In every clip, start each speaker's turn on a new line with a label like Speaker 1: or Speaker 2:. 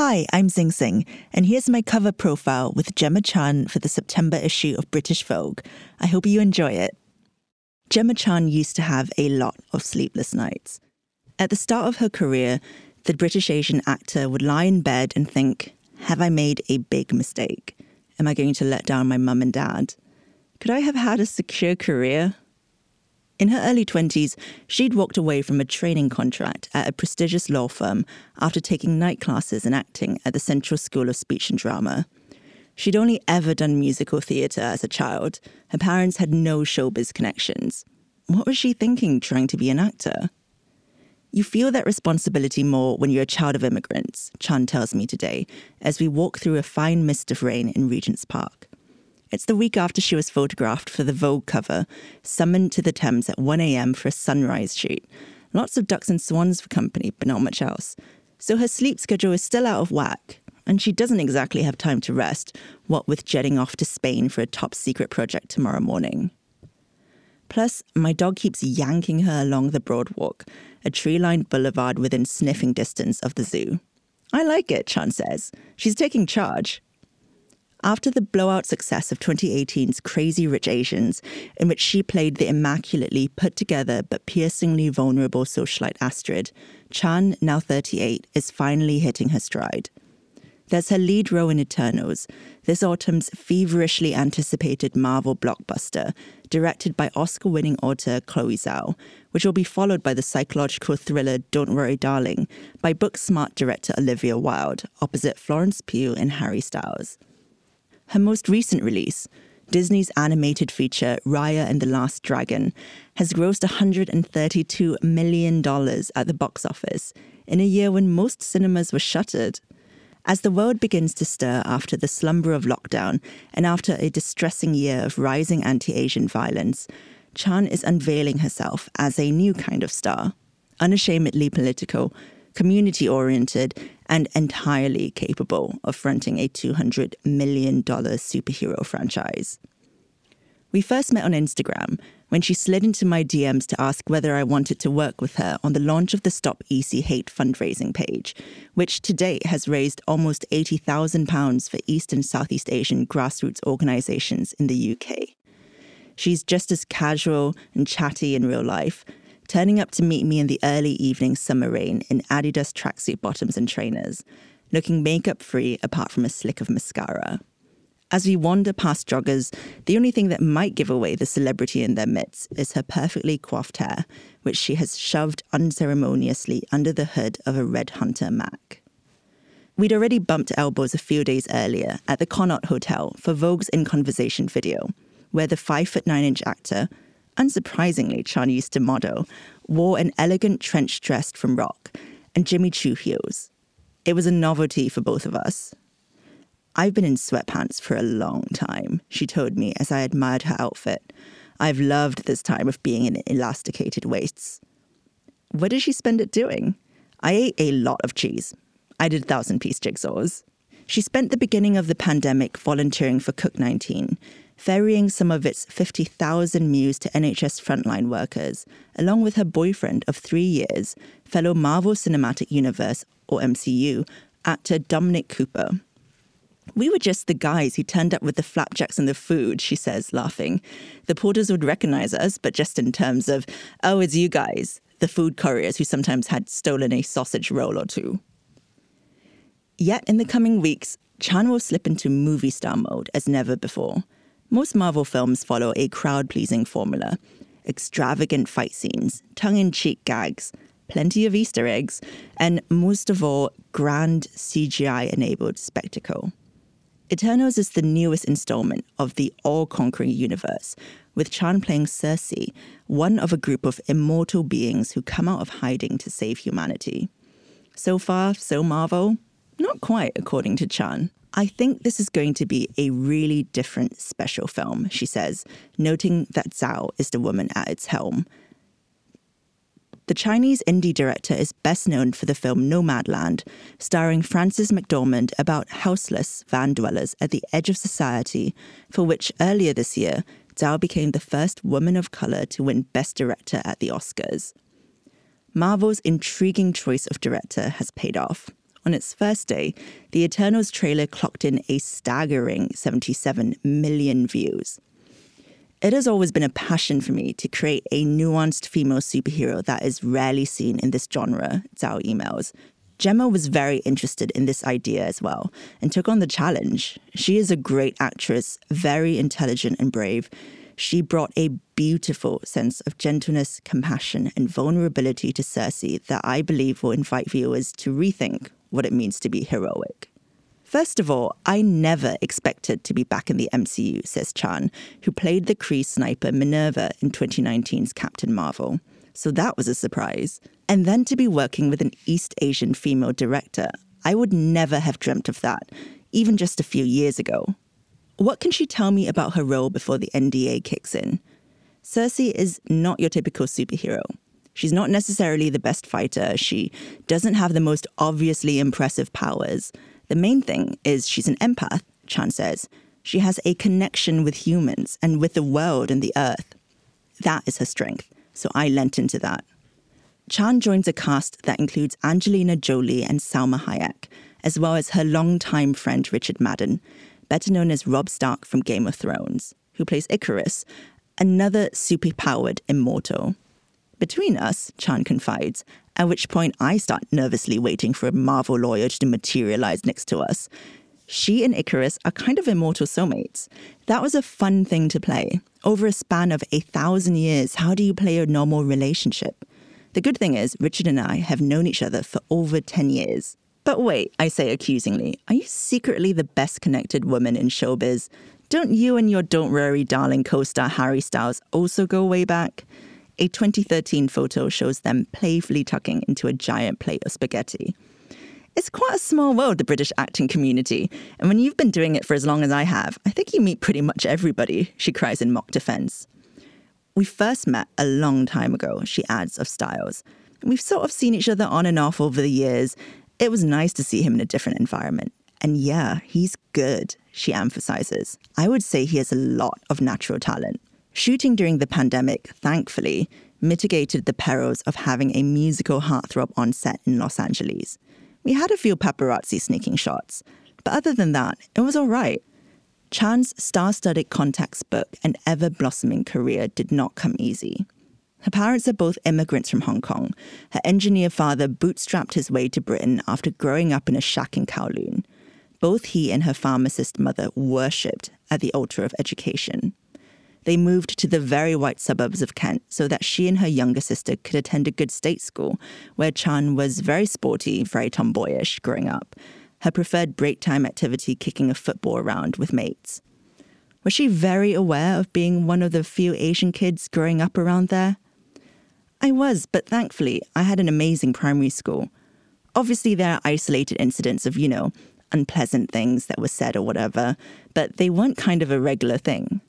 Speaker 1: Hi, I'm Zing Tsjeng, and here's my cover profile with Gemma Chan for the September issue of British Vogue. I hope you enjoy it. Gemma Chan used to have a lot of sleepless nights. At the start of her career, the British Asian actor would lie in bed and think, Have I made a big mistake? Am I going to let down my mum and dad? Could I have had a secure career? In her early 20s, she'd walked away from a training contract at a prestigious law firm after taking night classes in acting at the Central School of Speech and Drama. She'd only ever done musical theatre as a child. Her parents had no showbiz connections. What was she thinking trying to be an actor? You feel that responsibility more when you're a child of immigrants, Chan tells me today, as we walk through a fine mist of rain in Regent's Park. It's the week after she was photographed for the Vogue cover, summoned to the Thames at 1am for a sunrise shoot. Lots of ducks and swans for company, but not much else. So her sleep schedule is still out of whack, and she doesn't exactly have time to rest, what with jetting off to Spain for a top secret project tomorrow morning. Plus, my dog keeps yanking her along the Broadwalk, a tree lined boulevard within sniffing distance of the zoo. I like it, Chan says. She's taking charge. After the blowout success of 2018's Crazy Rich Asians, in which she played the immaculately put together but piercingly vulnerable socialite Astrid, Chan, now 38, is finally hitting her stride. There's her lead role in Eternals, this autumn's feverishly anticipated Marvel blockbuster, directed by Oscar winning author Chloe Zhao, which will be followed by the psychological thriller Don't Worry Darling by Booksmart director Olivia Wilde, opposite Florence Pugh and Harry Styles. Her most recent release, Disney's animated feature Raya and the Last Dragon, has grossed $132 million at the box office in a year when most cinemas were shuttered. As the world begins to stir after the slumber of lockdown and after a distressing year of rising anti Asian violence, Chan is unveiling herself as a new kind of star, unashamedly political, community oriented, and entirely capable of fronting a $200 million superhero franchise. We first met on Instagram when she slid into my DMs to ask whether I wanted to work with her on the launch of the Stop EC Hate fundraising page, which to date has raised almost £80,000 for East and Southeast Asian grassroots organisations in the UK. She's just as casual and chatty in real life, turning up to meet me in the early evening summer rain in Adidas tracksuit bottoms and trainers, looking makeup free apart from a slick of mascara. As we wander past joggers, the only thing that might give away the celebrity in their midst is her perfectly coiffed hair, which she has shoved unceremoniously under the hood of a Red Hunter Mac. We'd already bumped elbows a few days earlier at the Connaught Hotel for Vogue's In Conversation video, where the 5 foot 9 inch actor unsurprisingly, Chan used to model, wore an elegant trench dress from Rock and Jimmy Choo heels. It was a novelty for both of us. I've been in sweatpants for a long time, she told me as I admired her outfit. I've loved this time of being in elasticated waists. What did she spend it doing? I ate a lot of cheese. I did thousand piece jigsaws. She spent the beginning of the pandemic volunteering for Cook 19 ferrying some of its 50,000 meals to NHS frontline workers, along with her boyfriend of three years, fellow Marvel Cinematic Universe, or MCU, actor Dominic Cooper. We were just the guys who turned up with the flapjacks and the food, she says, laughing. The porters would recognize us, but just in terms of, oh, it's you guys, the food couriers who sometimes had stolen a sausage roll or two. Yet in the coming weeks, Chan will slip into movie star mode as never before. Most Marvel films follow a crowd pleasing formula extravagant fight scenes, tongue in cheek gags, plenty of Easter eggs, and most of all, grand CGI enabled spectacle. Eternals is the newest installment of the all conquering universe, with Chan playing Sersi, one of a group of immortal beings who come out of hiding to save humanity. So far, so Marvel? Not quite, according to Chan. I think this is going to be a really different special film, she says, noting that Zhao is the woman at its helm. The Chinese indie director is best known for the film Nomadland, starring Frances McDormand about houseless van dwellers at the edge of society, for which earlier this year, Zhao became the first woman of color to win Best Director at the Oscars. Marvel's intriguing choice of director has paid off On its first day, the Eternals trailer clocked in a staggering 77 million views. It has always been a passion for me to create a nuanced female superhero that is rarely seen in this genre, Zhao emails. Gemma was very interested in this idea as well and took on the challenge. She is a great actress, very intelligent and brave. She brought a beautiful sense of gentleness, compassion, and vulnerability to Sersi that I believe will invite viewers to rethink what it means to be heroic. First of all, I never expected to be back in the MCU, says Chan, who played the Kree sniper Minerva in 2019's Captain Marvel. So that was a surprise. And then to be working with an East Asian female director, I would never have dreamt of that, even just a few years ago. What can she tell me about her role before the NDA kicks in? Sersi is not your typical superhero. She's not necessarily the best fighter. She doesn't have the most obviously impressive powers. The main thing is she's an empath, Chan says. She has a connection with humans and with the world and the earth. That is her strength, so I lent into that. Chan joins a cast that includes Angelina Jolie and Salma Hayek, as well as her longtime friend Richard Madden, better known as Robb Stark from Game of Thrones, who plays Icarus, another superpowered immortal. Between us, Chan confides, at which point I start nervously waiting for a Marvel lawyer to materialize next to us. She and Icarus are kind of immortal soulmates. That was a fun thing to play. Over a span of a thousand years, how do you play a normal relationship? The good thing is, Richard and I have known each other for over 10 years. But wait, I say accusingly, are you secretly the best connected woman in showbiz? Don't you and your Don't Worry Darling co star Harry Styles also go way back? A 2013 photo shows them playfully tucking into a giant plate of spaghetti. It's quite a small world, the British acting community, and when you've been doing it for as long as I have, I think you meet pretty much everybody, she cries in mock defense. We first met a long time ago, she adds of Styles. We've sort of seen each other on and off over the years. It was nice to see him in a different environment. And yeah, he's good, she emphasizes. I would say he has a lot of natural talent. Shooting during the pandemic, thankfully, mitigated the perils of having a musical heartthrob on set in Los Angeles. We had a few paparazzi sneaking shots, but other than that, it was all right. Chan's star studded contacts book and ever blossoming career did not come easy. Her parents are both immigrants from Hong Kong. Her engineer father bootstrapped his way to Britain after growing up in a shack in Kowloon. Both he and her pharmacist mother worshipped at the altar of education they moved to the very white suburbs of Kent so that she and her younger sister could attend a good state school, where Chan was very sporty, very tomboyish growing up, her preferred break time activity kicking a football around with mates. Was she very aware of being one of the few Asian kids growing up around there? I was, but thankfully, I had an amazing primary school. Obviously, there are isolated incidents of, you know, unpleasant things that were said or whatever, but they weren't kind of a regular thing.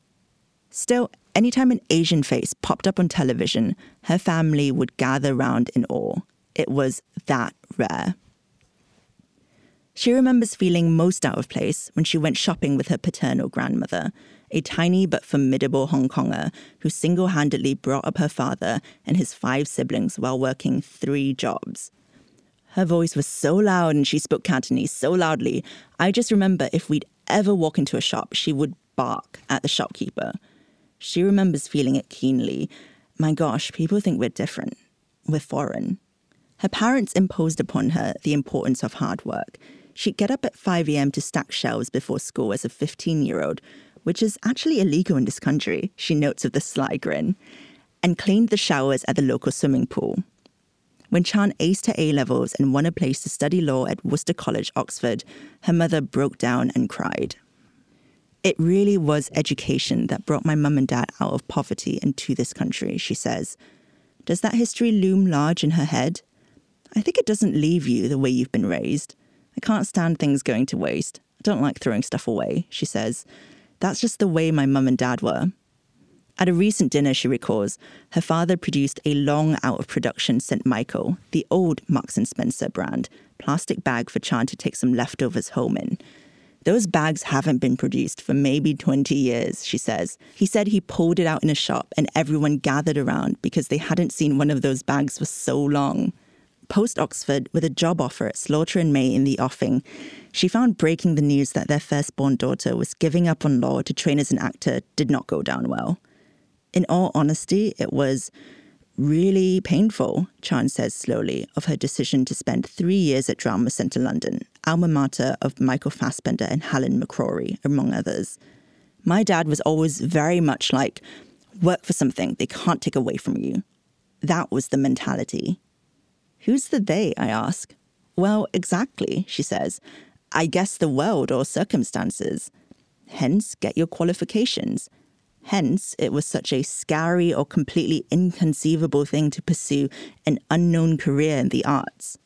Speaker 1: Still, anytime an Asian face popped up on television, her family would gather round in awe. It was that rare. She remembers feeling most out of place when she went shopping with her paternal grandmother, a tiny but formidable Hong Konger who single handedly brought up her father and his five siblings while working three jobs. Her voice was so loud and she spoke Cantonese so loudly, I just remember if we'd ever walk into a shop, she would bark at the shopkeeper. She remembers feeling it keenly. My gosh, people think we're different. We're foreign. Her parents imposed upon her the importance of hard work. She'd get up at 5 a.m. to stack shelves before school as a 15 year old, which is actually illegal in this country, she notes with a sly grin, and cleaned the showers at the local swimming pool. When Chan aced her A levels and won a place to study law at Worcester College, Oxford, her mother broke down and cried. It really was education that brought my mum and dad out of poverty and to this country, she says. Does that history loom large in her head? I think it doesn't leave you the way you've been raised. I can't stand things going to waste. I don't like throwing stuff away, she says. That's just the way my mum and dad were. At a recent dinner, she recalls, her father produced a long out of production St. Michael, the old Marks and Spencer brand, plastic bag for Chan to take some leftovers home in. Those bags haven't been produced for maybe 20 years, she says. He said he pulled it out in a shop and everyone gathered around because they hadn't seen one of those bags for so long. post Oxford with a job offer at Slaughter and May in the offing, she found breaking the news that their firstborn daughter was giving up on law to train as an actor did not go down well. In all honesty, it was really painful, Chan says slowly, of her decision to spend three years at Drama Centre London, alma mater of Michael Fassbender and Helen McCrory, among others. My dad was always very much like, work for something they can't take away from you. That was the mentality. Who's the they? I ask. Well, exactly, she says. I guess the world or circumstances. Hence, get your qualifications. Hence, it was such a scary or completely inconceivable thing to pursue an unknown career in the arts.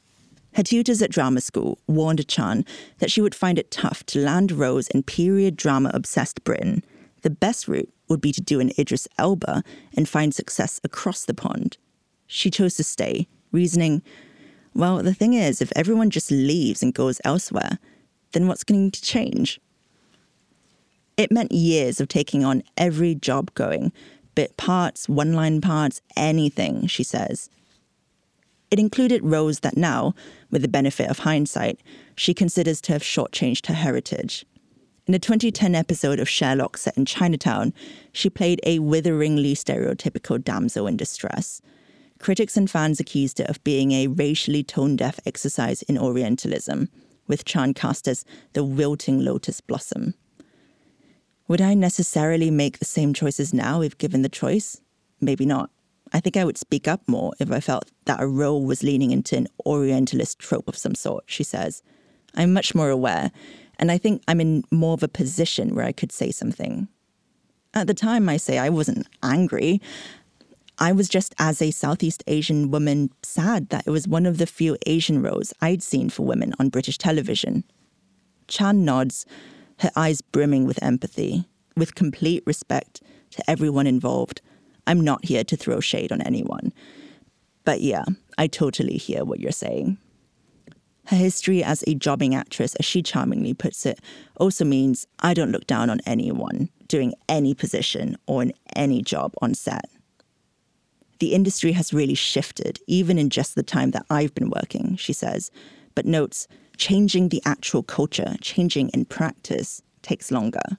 Speaker 1: Her tutors at drama school warned Chan that she would find it tough to land roles in period drama obsessed Britain. The best route would be to do an Idris Elba and find success across the pond. She chose to stay, reasoning, well, the thing is, if everyone just leaves and goes elsewhere, then what's going to change? It meant years of taking on every job going bit parts, one line parts, anything, she says. It included roles that now, with the benefit of hindsight, she considers to have shortchanged her heritage. In a 2010 episode of Sherlock set in Chinatown, she played a witheringly stereotypical damsel in distress. Critics and fans accused it of being a racially tone deaf exercise in Orientalism, with Chan cast as the wilting lotus blossom. Would I necessarily make the same choices now if given the choice? Maybe not. I think I would speak up more if I felt that a role was leaning into an Orientalist trope of some sort, she says. I'm much more aware, and I think I'm in more of a position where I could say something. At the time, I say I wasn't angry. I was just, as a Southeast Asian woman, sad that it was one of the few Asian roles I'd seen for women on British television. Chan nods, her eyes brimming with empathy, with complete respect to everyone involved. I'm not here to throw shade on anyone. But yeah, I totally hear what you're saying. Her history as a jobbing actress, as she charmingly puts it, also means I don't look down on anyone doing any position or in any job on set. The industry has really shifted, even in just the time that I've been working, she says, but notes changing the actual culture, changing in practice, takes longer.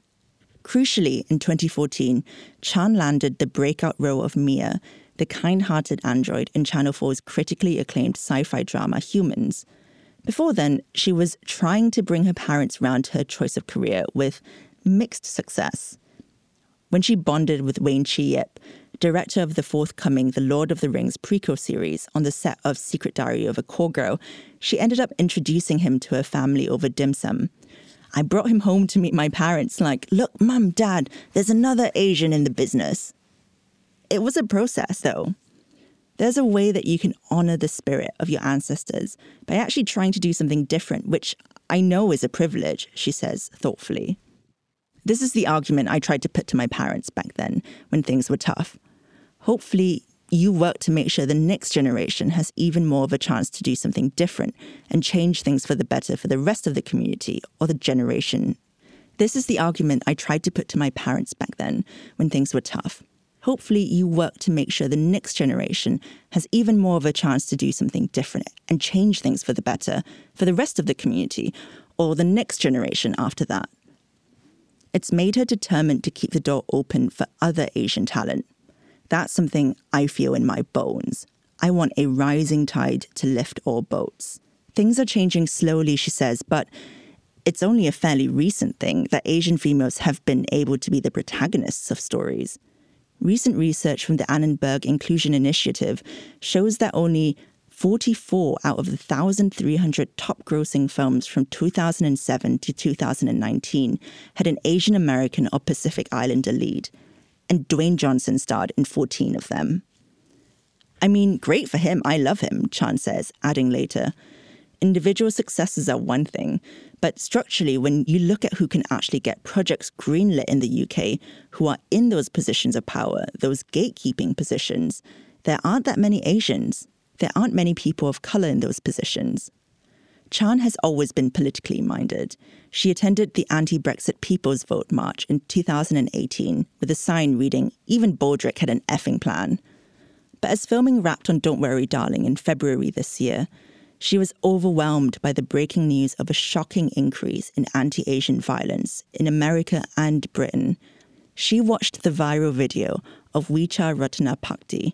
Speaker 1: Crucially, in 2014, Chan landed the breakout role of Mia, the kind hearted android in Channel 4's critically acclaimed sci fi drama Humans. Before then, she was trying to bring her parents round to her choice of career with mixed success. When she bonded with Wayne Che Yip, director of the forthcoming The Lord of the Rings prequel series on the set of Secret Diary of a Call Girl, she ended up introducing him to her family over dim sum. I brought him home to meet my parents, like, look, mum, dad, there's another Asian in the business. It was a process, though. There's a way that you can honor the spirit of your ancestors by actually trying to do something different, which I know is a privilege, she says thoughtfully. This is the argument I tried to put to my parents back then when things were tough. Hopefully, you work to make sure the next generation has even more of a chance to do something different and change things for the better for the rest of the community or the generation. This is the argument I tried to put to my parents back then when things were tough. Hopefully, you work to make sure the next generation has even more of a chance to do something different and change things for the better for the rest of the community or the next generation after that. It's made her determined to keep the door open for other Asian talent. That's something I feel in my bones. I want a rising tide to lift all boats. Things are changing slowly, she says, but it's only a fairly recent thing that Asian females have been able to be the protagonists of stories. Recent research from the Annenberg Inclusion Initiative shows that only 44 out of the 1,300 top grossing films from 2007 to 2019 had an Asian American or Pacific Islander lead, and Dwayne Johnson starred in 14 of them. I mean, great for him, I love him, Chan says, adding later. Individual successes are one thing, but structurally, when you look at who can actually get projects greenlit in the UK, who are in those positions of power, those gatekeeping positions, there aren't that many Asians there aren't many people of colour in those positions. Chan has always been politically minded. She attended the anti Brexit People's Vote March in 2018 with a sign reading, Even Baldrick had an effing plan. But as filming wrapped on Don't Worry Darling in February this year, she was overwhelmed by the breaking news of a shocking increase in anti Asian violence in America and Britain. She watched the viral video of Vicha Ratanapakdee,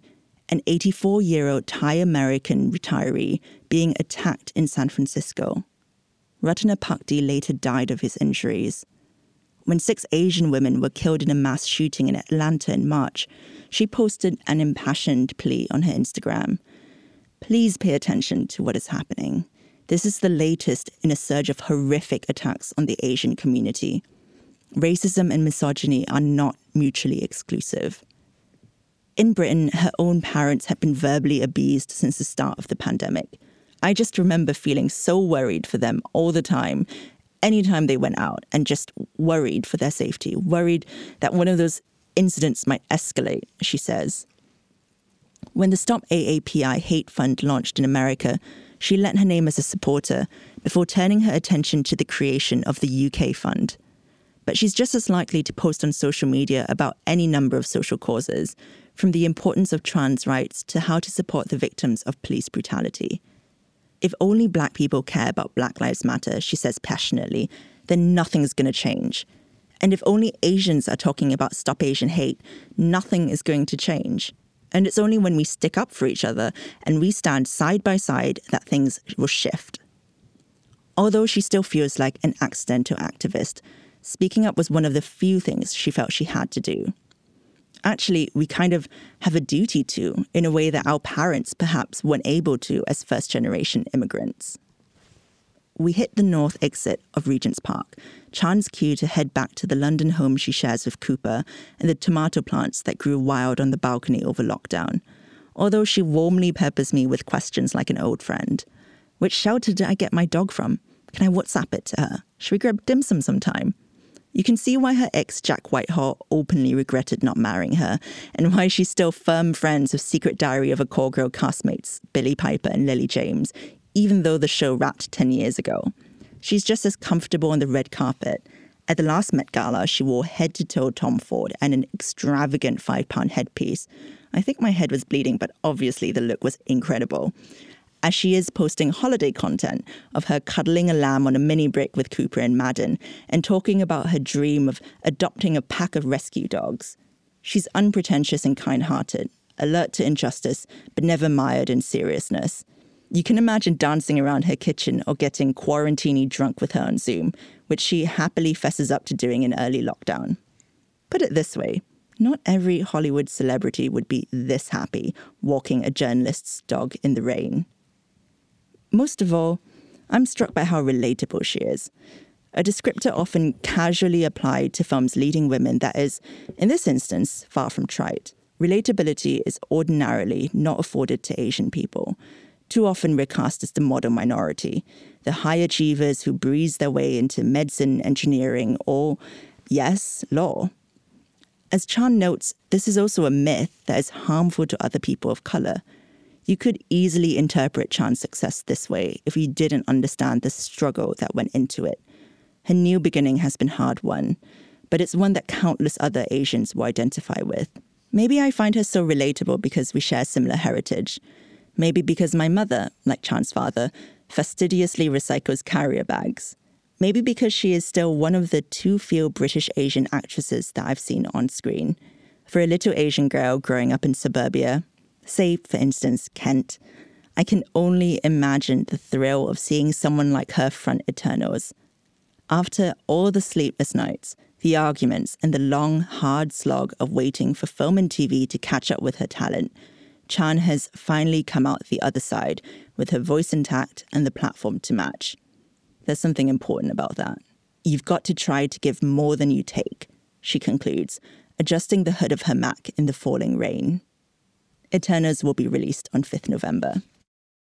Speaker 1: an 84 year old Thai American retiree, being attacked in San Francisco. Ratanapakdee later died of his injuries. When six Asian women were killed in a mass shooting in Atlanta in March, she posted an impassioned plea on her Instagram. Please pay attention to what is happening. This is the latest in a surge of horrific attacks on the Asian community. Racism and misogyny are not mutually exclusive. In Britain, her own parents had been verbally abused since the start of the pandemic. I just remember feeling so worried for them all the time, anytime they went out, and just worried for their safety, worried that one of those incidents might escalate, she says. When the Stop AAPI Hate Fund launched in America, she lent her name as a supporter before turning her attention to the creation of the UK Fund. But she's just as likely to post on social media about any number of social causes, from the importance of trans rights to how to support the victims of police brutality. If only black people care about Black Lives Matter, she says passionately, then nothing's going to change. And if only Asians are talking about Stop Asian Hate, nothing is going to change. And it's only when we stick up for each other and we stand side by side that things will shift. Although she still feels like an accidental activist, speaking up was one of the few things she felt she had to do actually we kind of have a duty to in a way that our parents perhaps weren't able to as first generation immigrants. We hit the north exit of Regent's Park, Chan's cue to head back to the London home she shares with Cooper and the tomato plants that grew wild on the balcony over lockdown. Although she warmly peppers me with questions like an old friend. Which shelter did I get my dog from? Can I WhatsApp it to her? Should we grab dim sum sometime? You can see why her ex Jack Whitehall openly regretted not marrying her, and why she's still firm friends with Secret Diary of a Call Girl castmates Billie Piper and Lily James, even though the show wrapped 10 years ago. She's just as comfortable on the red carpet. At the last Met Gala, she wore head to toe Tom Ford and an extravagant five pound headpiece. I think my head was bleeding, but obviously the look was incredible as she is posting holiday content of her cuddling a lamb on a mini brick with Cooper and Madden and talking about her dream of adopting a pack of rescue dogs. She's unpretentious and kind hearted, alert to injustice, but never mired in seriousness. You can imagine dancing around her kitchen or getting quarantini drunk with her on Zoom, which she happily fesses up to doing in early lockdown. Put it this way not every Hollywood celebrity would be this happy walking a journalist's dog in the rain. Most of all, I'm struck by how relatable she is. A descriptor often casually applied to films leading women that is, in this instance, far from trite. Relatability is ordinarily not afforded to Asian people. Too often we're cast as the model minority, the high achievers who breeze their way into medicine, engineering, or, yes, law. As Chan notes, this is also a myth that is harmful to other people of color. You could easily interpret Chan's success this way if you didn't understand the struggle that went into it. Her new beginning has been hard won, but it's one that countless other Asians will identify with. Maybe I find her so relatable because we share similar heritage. Maybe because my mother, like Chan's father, fastidiously recycles carrier bags. Maybe because she is still one of the too few British Asian actresses that I've seen on screen. For a little Asian girl growing up in suburbia, say, for instance, Kent, I can only imagine the thrill of seeing someone like her front Eternals. After all the sleepless nights, the arguments, and the long, hard slog of waiting for film and TV to catch up with her talent, Chan has finally come out the other side with her voice intact and the platform to match. There's something important about that. You've got to try to give more than you take, she concludes, adjusting the hood of her Mac in the falling rain. Eternals will be released on 5th November.